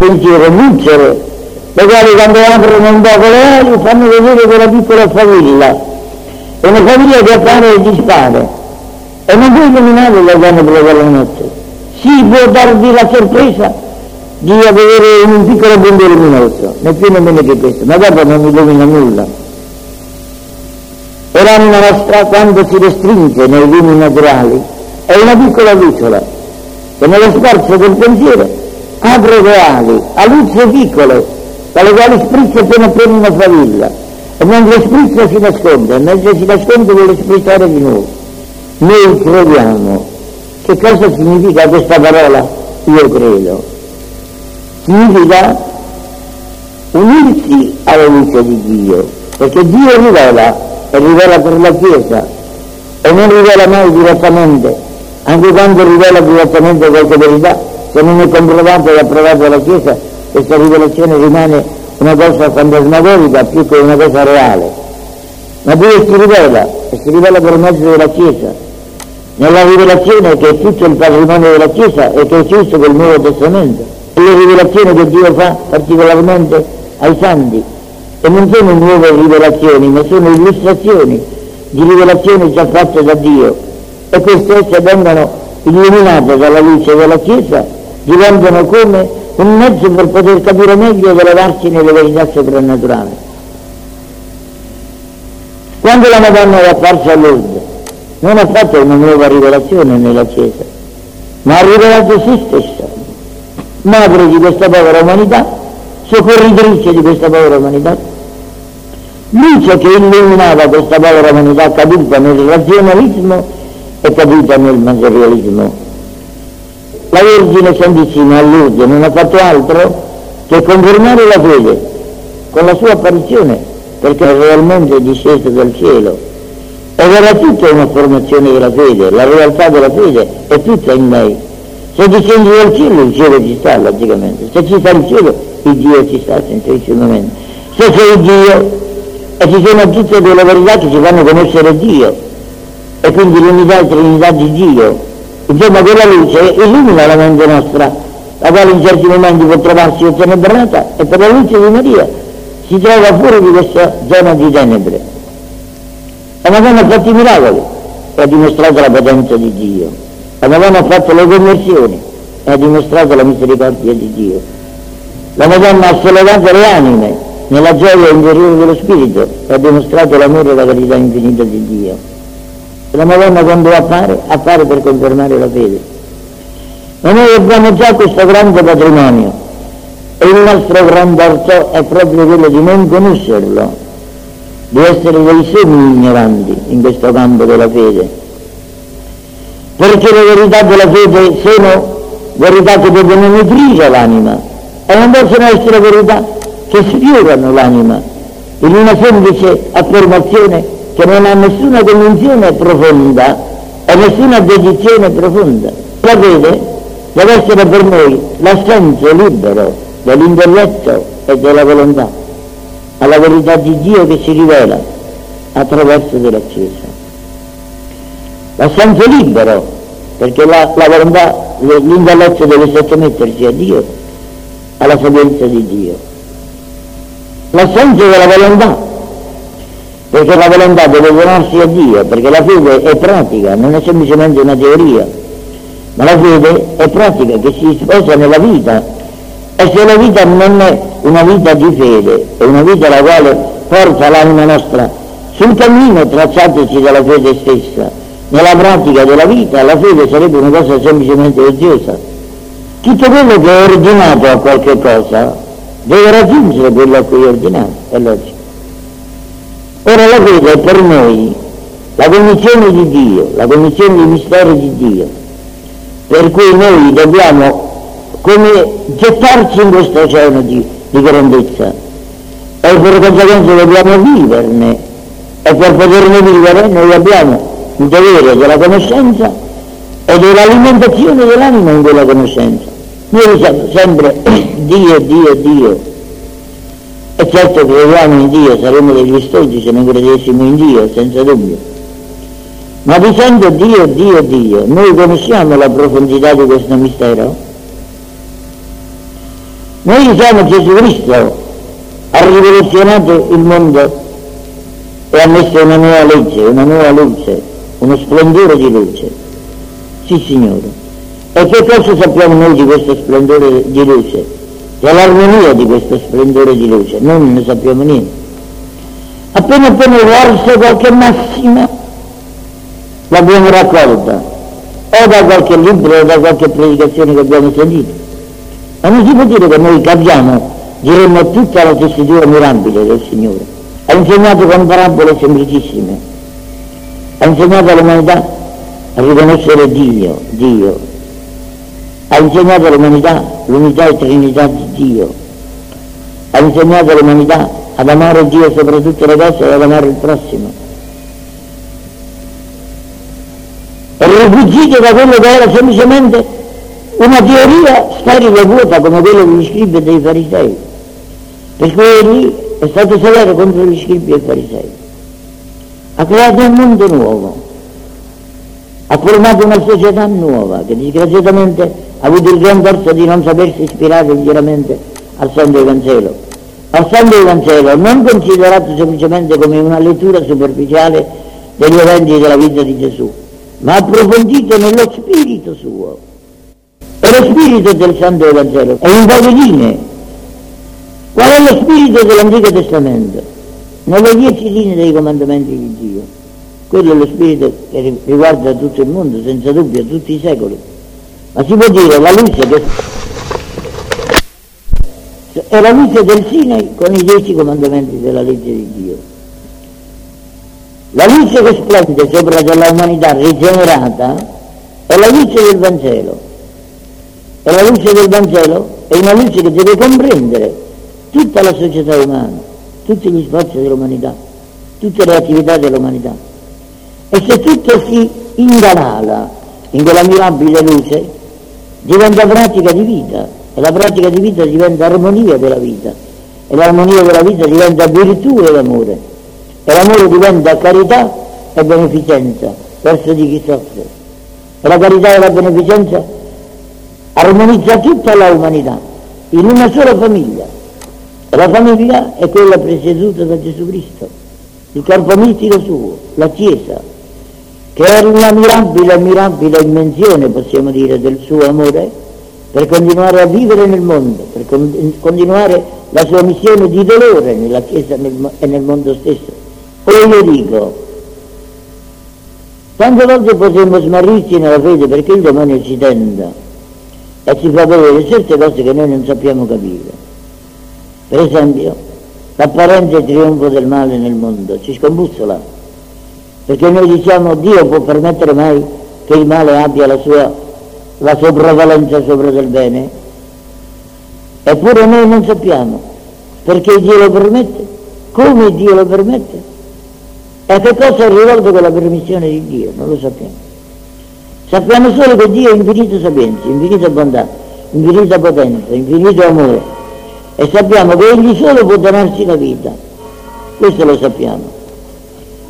pensiero lucere, le quali quando aprono un poco le ali fanno vedere quella piccola famiglia, è una famiglia che appare e dispare, e non può illuminare la donna per la notte. Si può darvi la sorpresa di avere un piccolo punto luminoso, né più né meno che questo, ma dopo non illumina nulla. E l'anima nostra quando si restringe nei lumi naturali è una piccola lucciola che nello sforzo del pensiero apre le ali a luce piccole dalle quali sprizza appena appena una favilla e mentre sprizza si nasconde e mentre si nasconde vuole sprizzare di nuovo. Noi crediamo. Che cosa significa questa parola? Io credo. Significa unirsi alla luce di Dio, perché Dio rivela e rivela per la Chiesa e non rivela mai direttamente, anche quando rivela direttamente qualche verità, se non è comprovata e approvata dalla Chiesa, questa rivelazione rimane una cosa fantasmagorica più che una cosa reale. Ma Dio si rivela e si rivela per mezzo della Chiesa. Nella rivelazione che è tutto il patrimonio della Chiesa e che Cristo del Nuovo Testamento. E le rivelazioni che Dio fa particolarmente ai santi, e non sono nuove rivelazioni, ma sono illustrazioni di rivelazioni già fatte da Dio e queste esse vengono illuminate dalla luce della Chiesa, diventano come un mezzo per poter capire meglio ed elevarsi nelle verità soprannaturali. Quando la Madonna è apparsa a Lourdes, non ha fatto una nuova rivelazione nella Chiesa, ma ha rivelato se stessa, madre di questa povera umanità, soccorritrice di questa povera umanità, luce che illuminava questa povera umanità caduta nel razionalismo e caduta nel materialismo. La Vergine Santissima a non ha fatto altro che confermare la fede con la sua apparizione, perché è realmente disceso dal cielo. Ed era tutta una formazione della fede, la realtà della fede è tutta in lei. Se discendi dal cielo, il cielo ci sta, logicamente. Se ci sta il cielo, il Dio ci sta semplicemente. Se sei Dio, e ci sono tutte quelle verità che ci fanno conoscere Dio, e quindi l'unità e trinità di Dio. Insomma, quella luce illumina la mente nostra, la quale in certi momenti può trovarsi ottenebrata, e per la luce di Maria si trova fuori di questa zona di tenebre. La Madonna ha fatto i miracoli e ha dimostrato la potenza di Dio. La Madonna ha fatto le conversioni e ha dimostrato la misericordia di Dio. La Madonna ha sollevato le anime nella gioia interiore dello Spirito e ha dimostrato l'amore e la carità infinita di Dio. E la Madonna quando appare, appare per confermare la fede. Ma noi abbiamo già questo grande patrimonio e il nostro grande orto è proprio quello di non conoscerlo, di essere dei semi ignoranti in questo campo della fede. Perché le verità della fede sono verità che devono nutrire l'anima e non possono essere verità che sfiorano l'anima in una semplice affermazione che non ha nessuna convinzione profonda e nessuna dedizione profonda. La fede deve essere per noi l'assenso libero dell'intelletto e della volontà alla verità di Dio che si rivela attraverso della Chiesa. L'assenso libero, perché la, la volontà, l'intelletto deve sottomettersi a Dio, alla sapienza di Dio. L'assenso della volontà, perché la volontà deve donarsi a Dio, perché la fede è pratica, non è semplicemente una teoria, ma la fede è pratica che si sposa nella vita e se la vita non è una vita di fede, è una vita la quale porta l'anima nostra sul cammino tracciatosi dalla fede stessa, nella pratica della vita la fede sarebbe una cosa semplicemente oziosa. Tutto quello che è ordinato a qualche cosa deve raggiungere quello a cui è ordinato, è logico. Ora la fede è per noi la cognizione di Dio, la cognizione dei misteri di Dio, per cui noi dobbiamo come gettarci in questo oceano di, di grandezza e per conseguenza dobbiamo viverne e per poterne vivere noi abbiamo il dovere della conoscenza e dell'alimentazione dell'anima in quella conoscenza. Noi diciamo sempre Dio, Dio, Dio. E certo crediamo in Dio, saremmo degli stolti se non credessimo in Dio, senza dubbio. Ma dicendo Dio, Dio, Dio, noi conosciamo la profondità di questo mistero? Noi siamo Gesù Cristo, ha rivoluzionato il mondo e ha messo una nuova legge, una nuova luce, uno splendore di luce. Sì, Signore. E che cosa sappiamo noi di questo splendore di luce? Dell'armonia di questo splendore di luce? Noi non ne sappiamo niente. Appena appena forse qualche massima l'abbiamo raccolta, o da qualche libro o da qualche predicazione che abbiamo sentito. Ma non si può dire che noi capiamo, diremmo tutta la tessitura mirabile del Signore. Ha insegnato con parabole semplicissime, ha insegnato all'umanità a riconoscere Dio, Dio, ha insegnato all'umanità l'unità e trinità di Dio, ha insegnato all'umanità ad amare Dio sopra tutte le cose e ad amare il prossimo. E rifuggito da quello che era semplicemente una teoria sterile e vuota come quella degli scribi e dei farisei. Per cui egli è stato severo contro gli scribi e i farisei. Ha creato un mondo nuovo, ha formato una società nuova che disgraziatamente ha avuto il gran torto di non sapersi ispirare interamente al Santo Vangelo. Al Santo Vangelo non considerato semplicemente come una lettura superficiale degli eventi della vita di Gesù, ma approfondito nello spirito suo. E lo spirito del Santo Vangelo è in poche linee Qual è lo spirito dell'Antico Testamento? Nelle dieci linee dei comandamenti di Dio. Quello è lo spirito che riguarda tutto il mondo, senza dubbio, tutti i secoli. Ma si può dire la luce che è la luce del Sinai con i dieci comandamenti della legge di Dio. La luce che splende sopra dell'umanità rigenerata è la luce del Vangelo. E la luce del Vangelo è una luce che deve comprendere tutta la società umana, tutti gli sforzi dell'umanità, tutte le attività dell'umanità. E se tutto si ingalala in quella mirabile luce, diventa pratica di vita e la pratica di vita diventa armonia della vita e l'armonia della vita diventa virtù e l'amore e l'amore diventa carità e beneficenza verso di chi soffre. E la carità e la beneficenza armonizza tutta l'umanità in una sola famiglia la famiglia è quella presieduta da Gesù Cristo, il corpo mistico suo, la Chiesa, che è una mirabile, mirabile invenzione, possiamo dire, del suo amore per continuare a vivere nel mondo, per con- continuare la sua missione di dolore nella Chiesa nel, e nel mondo stesso. Poi io dico, tante volte possiamo smarrirci nella fede perché il demonio ci tenta e ci fa vedere certe cose che noi non sappiamo capire. Per esempio, l'apparente trionfo del male nel mondo ci scombussola, perché noi diciamo Dio può permettere mai che il male abbia la sua, la sopravvalenza sopra del bene? Eppure noi non sappiamo perché Dio lo permette, come Dio lo permette e a che cosa è rivolto con la permissione di Dio, non lo sappiamo. Sappiamo solo che Dio è infinita sapienza, infinita bontà, infinita potenza, infinito amore e sappiamo che egli solo può donarci la vita, questo lo sappiamo.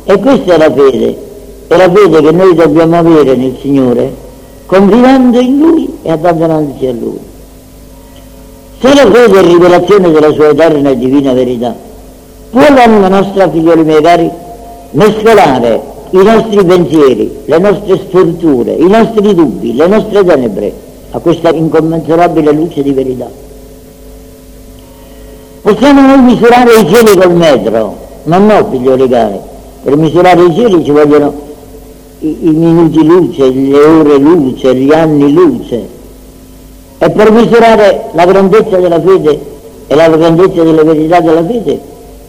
E questa è la fede, è la fede che noi dobbiamo avere nel Signore, confidando in Lui e abbandonandoci a Lui. Se la fede è rivelazione della sua eterna e divina verità, può l'anima nostra, figlioli miei cari, mescolare i nostri pensieri, le nostre storture, i nostri dubbi, le nostre tenebre a questa incommensurabile luce di verità. Possiamo noi misurare i cieli col metro, ma no, figlioli cari. Per misurare i cieli ci vogliono i, i minuti luce, le ore luce, gli anni luce. E per misurare la grandezza della fede e la grandezza delle verità della fede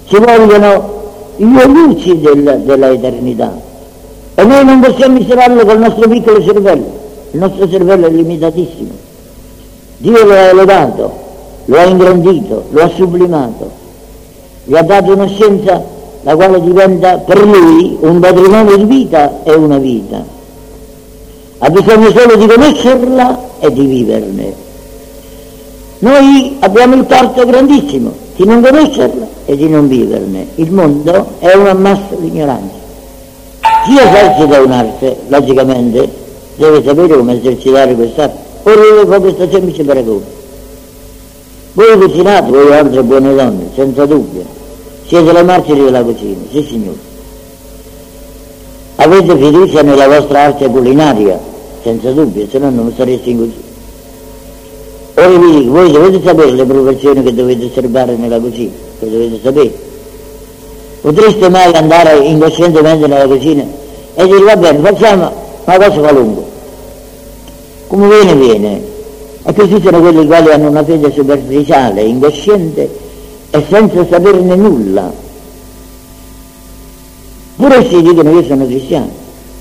ci vogliono le luci del, della eternità. E noi non possiamo misurarlo col nostro piccolo cervello. Il nostro cervello è limitatissimo. Dio lo ha elevato lo ha ingrandito, lo ha sublimato, gli ha dato una scienza la quale diventa per lui un patrimonio di vita e una vita. Ha bisogno solo di conoscerla e di viverne. Noi abbiamo il torto grandissimo di non conoscerla e di non viverne. Il mondo è un ammasso di ignoranza. Chi esercita un'arte, logicamente, deve sapere come esercitare quest'arte. Ora io fa questa semplice paragone Voi cucinate, voi altre buone donne, senza dubbio. Le martiri della cucina, sì signore. Avete fiducia nella vostra arte culinaria, senza dubbio, se no non sareste in cucina. Ora vi dico, voi dovete sapere le proporzioni che dovete osservare nella cucina, che dovete sapere. Potreste mai andare incoscientemente nella cucina e dire va bene, facciamo una cosa qualunque. Come viene, viene. E questi sono quelli quali hanno una fede superficiale, incosciente e senza saperne nulla. Pure si dicono io sono cristiano,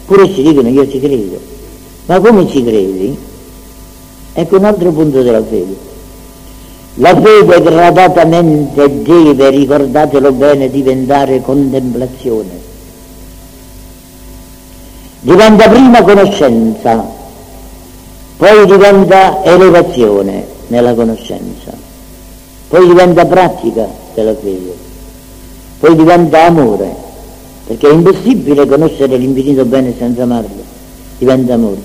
pure si dicono io ci credo. Ma come ci credi? Ecco un altro punto della fede. La fede gradatamente deve, ricordatelo bene, diventare contemplazione. Diventa prima conoscenza, poi diventa elevazione nella conoscenza, poi diventa pratica della fede, poi diventa amore, perché è impossibile conoscere l'infinito bene senza amarlo, diventa amore.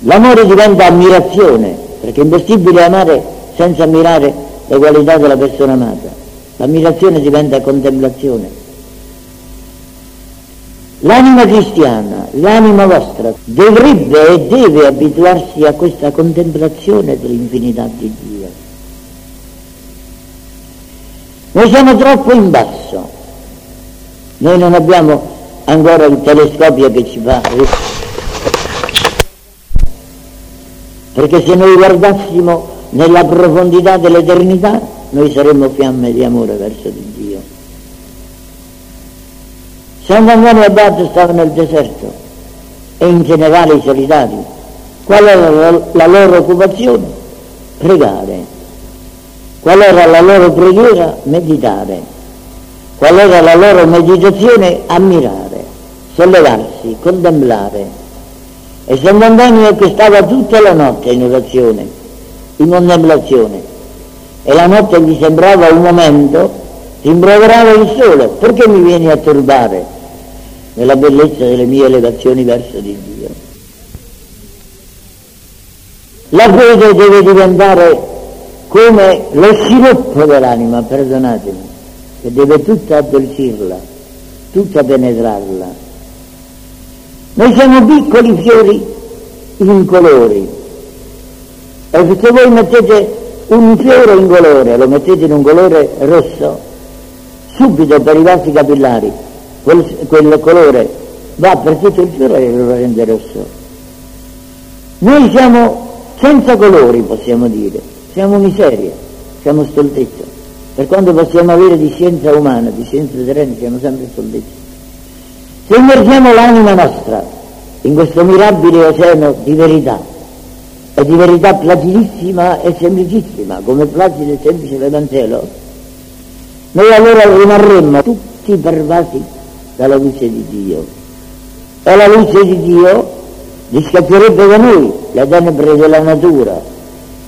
L'amore diventa ammirazione, perché è impossibile amare senza ammirare le qualità della persona amata. L'ammirazione diventa contemplazione. L'anima cristiana, l'anima vostra, dovrebbe e deve abituarsi a questa contemplazione dell'infinità di Dio. Noi siamo troppo in basso, noi non abbiamo ancora il telescopio che ci fa perché se noi guardassimo nella profondità dell'eternità noi saremmo fiamme di amore verso di Dio. Sant'Antonio Abate stava nel deserto e in generale i solitari. Qual era la loro occupazione? Pregare. Qual era la loro preghiera? Meditare. Qual era la loro meditazione? Ammirare, sollevarsi, contemplare e Sant'Antonio che stava tutta la notte in orazione, in contemplazione, e la notte gli sembrava un momento, rimproverava il sole, perché mi vieni a turbare nella bellezza delle mie elevazioni verso di Dio? La fede deve diventare come lo sviluppo dell'anima, perdonatemi, che deve tutta addolcirla, tutta penetrarla noi siamo piccoli fiori in colori. E se voi mettete un fiore in colore, lo mettete in un colore rosso, subito per i vasi capillari quel, quel colore va per tutto il fiore e lo rende rosso. Noi siamo senza colori, possiamo dire, siamo miseria, siamo stoltezza. Per quanto possiamo avere di scienza umana, di scienza terrena, siamo sempre stoltezza. Se immergiamo l'anima nostra in questo mirabile oceano di verità, e di verità placidissima e semplicissima, come placido e semplice l'Evangelo, noi allora rimarremmo tutti pervasi dalla luce di Dio. E la luce di Dio discaccerebbe da noi le tenebre della natura,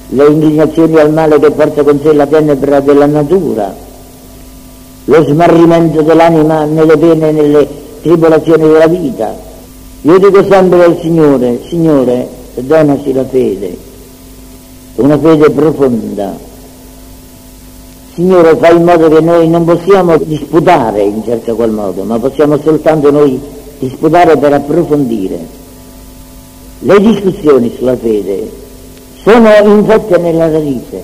le inclinazioni al male che porta con sé la tenebra della natura, lo smarrimento dell'anima nelle pene e nelle tribolazioni della vita. Io dico sempre al Signore, Signore, donaci la fede, una fede profonda. Signore, fai in modo che noi non possiamo disputare in certo qual modo, ma possiamo soltanto noi disputare per approfondire. Le discussioni sulla fede sono infette nella radice,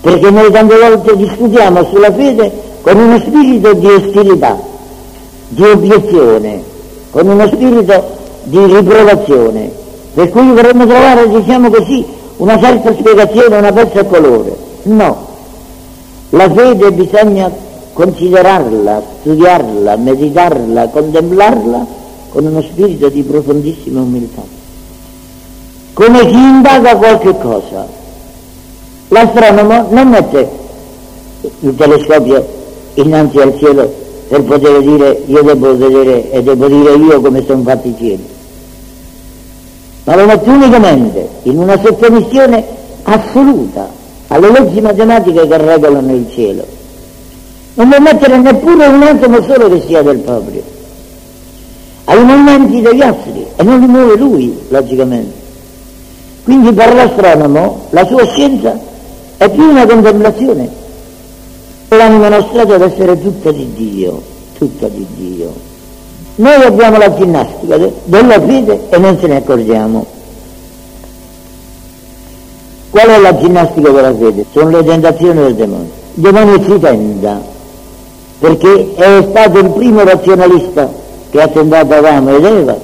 perché noi tante volte discutiamo sulla fede con uno spirito di ostilità di obiezione, con uno spirito di riprovazione, per cui vorremmo trovare, diciamo così, una certa spiegazione, una pezza a colore. No, la fede bisogna considerarla, studiarla, meditarla, contemplarla con uno spirito di profondissima umiltà, come chi indaga qualche cosa. L'astronomo non mette il telescopio innanzi al cielo per poter dire io devo vedere e devo dire io come sono fatti i cieli. Ma lo mette unicamente in una sottomissione assoluta alle leggi matematiche che regolano il cielo. Non può mettere neppure un atomo solo che sia del proprio. Ai movimenti degli astri e non li muove lui, logicamente. Quindi per l'astronomo la sua scienza è più una contemplazione. L'anima nostra deve essere tutta di Dio, tutta di Dio. Noi abbiamo la ginnastica della fede e non ce ne accorgiamo. Qual è la ginnastica della fede? Sono le tentazioni del demonio. Il demonio ci tenta, perché è stato il primo razionalista che ha tentato Adamo ed Eva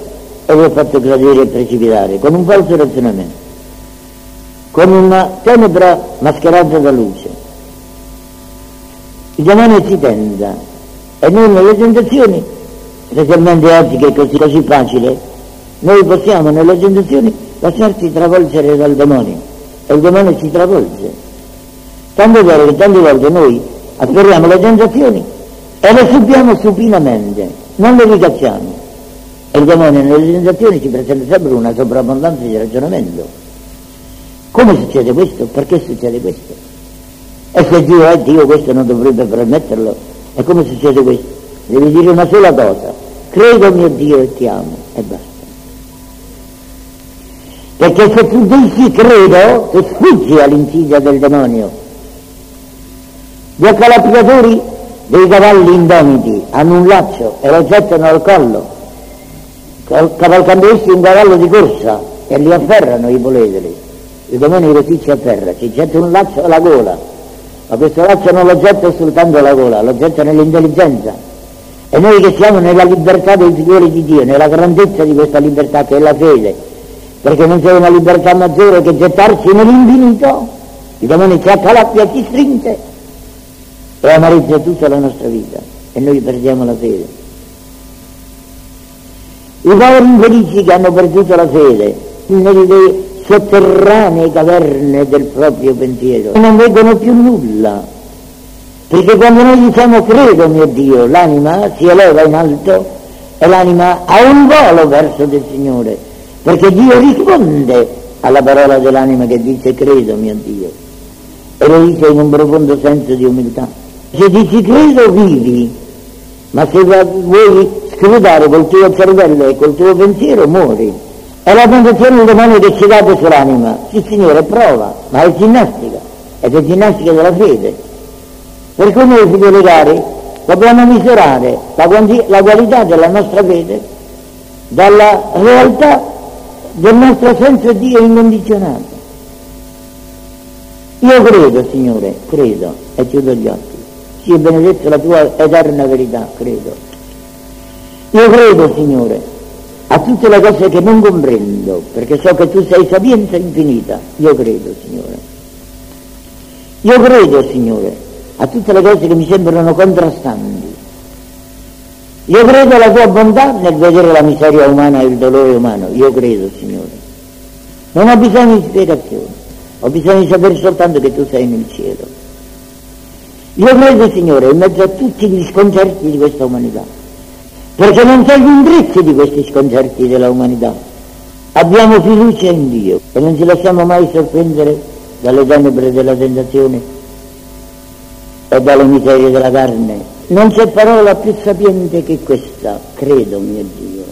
e vi ha fatto cadere e precipitare con un falso razionamento, con una tenebra mascherata da luce. Il demonio ci tenta e noi nelle tentazioni, specialmente oggi che è così, così facile, noi possiamo nelle tentazioni lasciarci travolgere dal demonio e il demonio ci travolge. Tanto vero che tante volte noi afferriamo le tentazioni e le subiamo supinamente, non le ricacciamo. E il demonio nelle tentazioni ci presenta sempre una sovrabbondanza di ragionamento. Come succede questo? Perché succede questo? E se Dio è Dio questo non dovrebbe permetterlo. E come succede questo? Devi dire una sola cosa, credo mio Dio e ti amo e basta. Perché se tu dici credo, tu sfuggi all'insidia del demonio. Gli accalappiatori dei cavalli indomiti hanno un laccio e lo gettano al collo, cavalcando essi un cavallo di corsa e li afferrano i poledri. Il demonio così ci afferra, ci getta un laccio alla gola, ma questo laccio non lo getta soltanto alla gola, lo getta nell'intelligenza. E noi che siamo nella libertà dei figlioli di Dio, nella grandezza di questa libertà che è la fede, perché non c'è una libertà maggiore che gettarsi nell'infinito, il demonio ci accalappia, ci stringe e amareggia tutta la nostra vita e noi perdiamo la fede. I poveri infelici che hanno perduto la fede nelle sotterranee caverne del proprio pensiero non vedono più nulla, perché quando noi diciamo credo mio Dio, l'anima si eleva in alto e l'anima ha un volo verso del Signore perché Dio risponde alla parola dell'anima che dice credo mio Dio e lo dice in un profondo senso di umiltà. Se dici credo vivi, ma se vuoi scrutare col tuo cervello e col tuo pensiero muori. È la tentazione del demonio che ci cade sull'anima. Sì Signore, prova, ma è ginnastica, ed è ginnastica della fede. Per cui noi figli legari dobbiamo misurare la, la qualità della nostra fede dalla realtà del nostro senso di Dio incondizionato. Io credo, Signore, credo, e chiudo gli occhi. Sia benedetta la tua eterna verità, credo. Io credo, Signore, a tutte le cose che non comprendo, perché so che tu sei sapienza infinita. Io credo, Signore. Io credo, Signore, a tutte le cose che mi sembrano contrastanti. Io credo alla tua bontà nel vedere la miseria umana e il dolore umano, io credo, Signore. Non ho bisogno di spiegazioni, ho bisogno di sapere soltanto che tu sei nel cielo. Io credo, Signore, in mezzo a tutti gli sconcerti di questa umanità, perché non sei gli indirizzi di questi sconcerti della umanità. Abbiamo fiducia in Dio e non ci lasciamo mai sorprendere dalle tenebre della tentazione e dalle miserie della carne non c'è parola più sapiente che questa, credo mio Dio.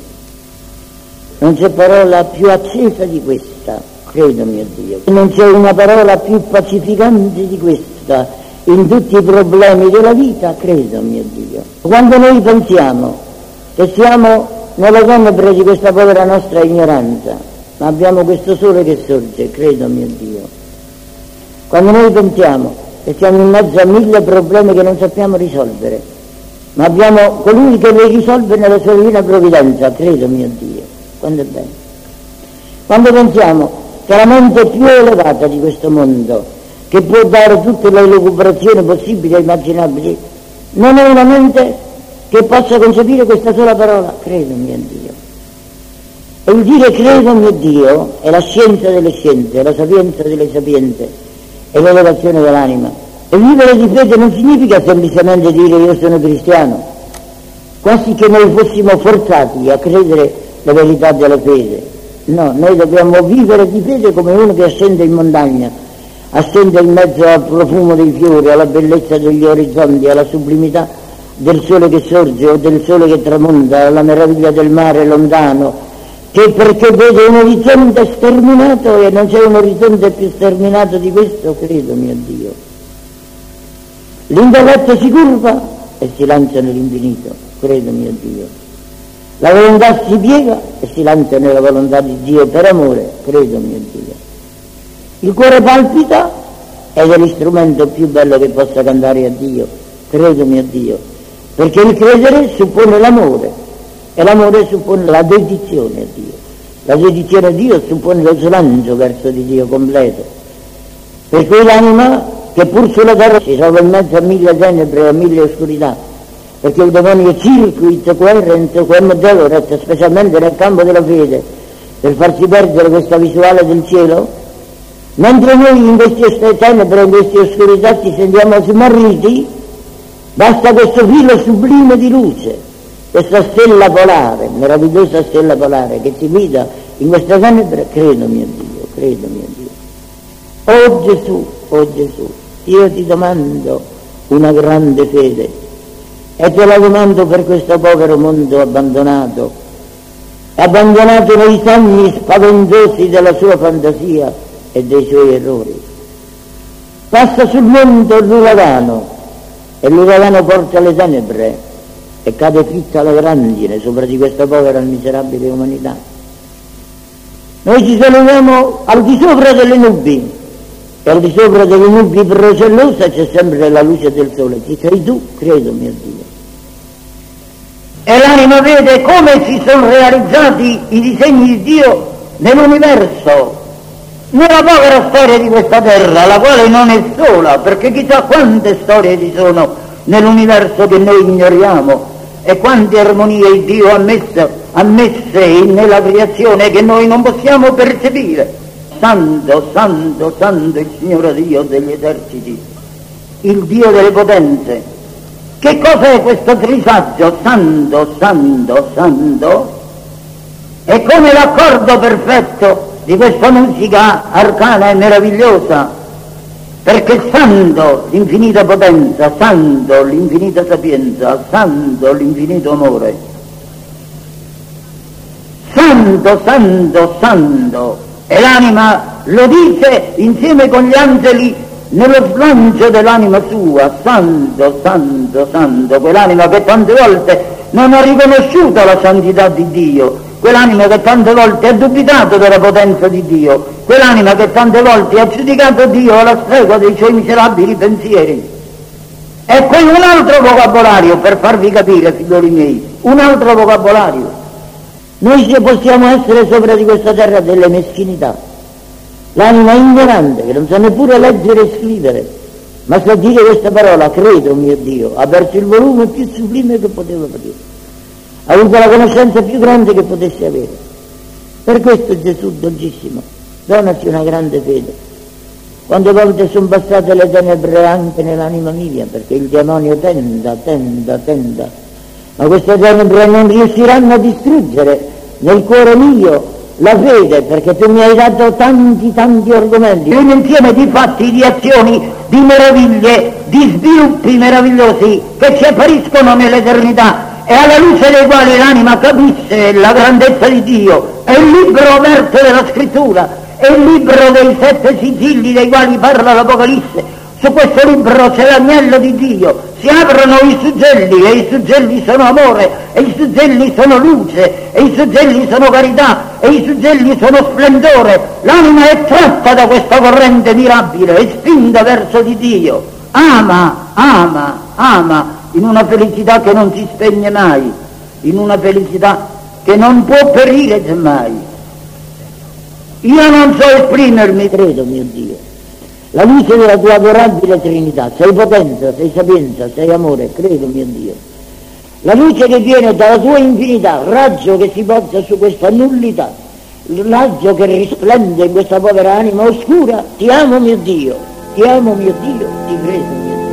Non c'è parola più accesa di questa, credo mio Dio. Non c'è una parola più pacificante di questa in tutti i problemi della vita, credo mio Dio. Quando noi pensiamo che siamo nelle tenebre di questa povera nostra ignoranza, ma abbiamo questo sole che sorge, credo mio Dio. Quando noi pensiamo e siamo in mezzo a mille problemi che non sappiamo risolvere, ma abbiamo colui che li risolve nella sua divina provvidenza, credo mio Dio, quando è bello. Quando pensiamo che la mente più elevata di questo mondo, che può dare tutte le lucubrazioni possibili e immaginabili, non è una mente che possa concepire questa sola parola, credo mio Dio. E il dire credo mio Dio è la scienza delle scienze, la sapienza delle sapienze, e l'elevazione dell'anima. E vivere di fede non significa semplicemente dire io sono cristiano, quasi che noi fossimo forzati a credere la verità della fede. No, noi dobbiamo vivere di fede come uno che ascende in montagna, ascende in mezzo al profumo dei fiori, alla bellezza degli orizzonti, alla sublimità del sole che sorge o del sole che tramonta, alla meraviglia del mare lontano, che perché vede un orizzonte sterminato e non c'è un orizzonte più sterminato di questo, credo mio Dio. L'intelletto si curva e si lancia nell'infinito, credo mio Dio. La volontà si piega e si lancia nella volontà di Dio per amore, credo mio Dio. Il cuore palpita ed è l'istrumento più bello che possa cantare a Dio, credo mio Dio, perché il credere suppone l'amore e l'amore suppone la dedizione a Dio. La dedizione a Dio suppone lo slancio verso di Dio completo. Per cui l'anima che pur sulla terra si trova in mezzo a mille tenebre e a mille oscurità, perché il demonio circuit querent quem doloret, specialmente nel campo della fede, per farsi perdere questa visuale del cielo, mentre noi in queste tenebre, in queste oscurità ci sentiamo smarriti, basta questo filo sublime di luce questa stella polare, meravigliosa stella polare che ci guida in questa tenebre, credo mio Dio, credo mio Dio. Oh Gesù, oh Gesù, io ti domando una grande fede e te la domando per questo povero mondo abbandonato, abbandonato nei sogni spaventosi della sua fantasia e dei suoi errori. Passa sul mondo l'uragano e l'uragano porta le tenebre e cade fitta la grandine sopra di questa povera e miserabile umanità. Noi ci solleviamo al di sopra delle nubi e al di sopra delle nubi procellose c'è sempre la luce del sole. Ci sei tu, credo mio Dio. E l'anima vede come si sono realizzati i disegni di Dio nell'universo, nella povera storia di questa terra, la quale non è sola, perché chissà quante storie ci sono nell'universo che noi ignoriamo e quante armonie Dio ha messo, ha messe nella creazione che noi non possiamo percepire. Santo, santo, santo il Signore Dio degli eserciti, il Dio delle potenze. Che cos'è questo trisaggio? Santo, santo, santo? È come l'accordo perfetto di questa musica arcana e meravigliosa perché santo l'infinita potenza, santo l'infinita sapienza, santo l'infinito amore. Santo, santo, santo. E l'anima lo dice insieme con gli angeli nello slancio dell'anima sua, santo, santo, santo, quell'anima che tante volte non ha riconosciuto la santità di Dio, quell'anima che tante volte ha dubitato della potenza di Dio, quell'anima che tante volte ha giudicato Dio alla stregua dei suoi miserabili pensieri. E poi un altro vocabolario per farvi capire, figlioli miei, un altro vocabolario. Noi possiamo essere sopra di questa terra delle meschinità. L'anima ignorante che non sa neppure leggere e scrivere, ma sa dire questa parola, credo mio Dio, ha perso il volume più sublime che poteva dire ha avuto la conoscenza più grande che potessi avere. Per questo Gesù dolcissimo, donaci una grande fede. Quante volte sono passate le tenebre anche nell'anima mia, perché il demonio tenda, tenda, tenda, ma queste tenebre non riusciranno a distruggere nel cuore mio la fede, perché tu mi hai dato tanti, tanti argomenti, un insieme di fatti, di azioni, di meraviglie, di sviluppi meravigliosi che ci appariscono nell'eternità e alla luce dei quali l'anima capisce la grandezza di Dio. È il libro aperto della scrittura, è il libro dei sette sigilli dei quali parla l'Apocalisse. Su questo libro c'è l'agnello di Dio, si aprono i suggelli e i suggelli sono amore, e i suggelli sono luce, e i suggelli sono carità, e i suggelli sono splendore. L'anima è tratta da questa corrente mirabile e spinta verso di Dio. Ama, ama, ama in una felicità che non si spegne mai, in una felicità che non può perire mai. Io non so esprimermi, credo mio Dio. La luce della tua adorabile Trinità, sei potenza, sei sapienza, sei amore, credo mio Dio. La luce che viene dalla tua infinità, raggio che si poggia su questa nullità, raggio che risplende in questa povera anima oscura, ti amo mio Dio, ti amo mio Dio, ti credo mio Dio.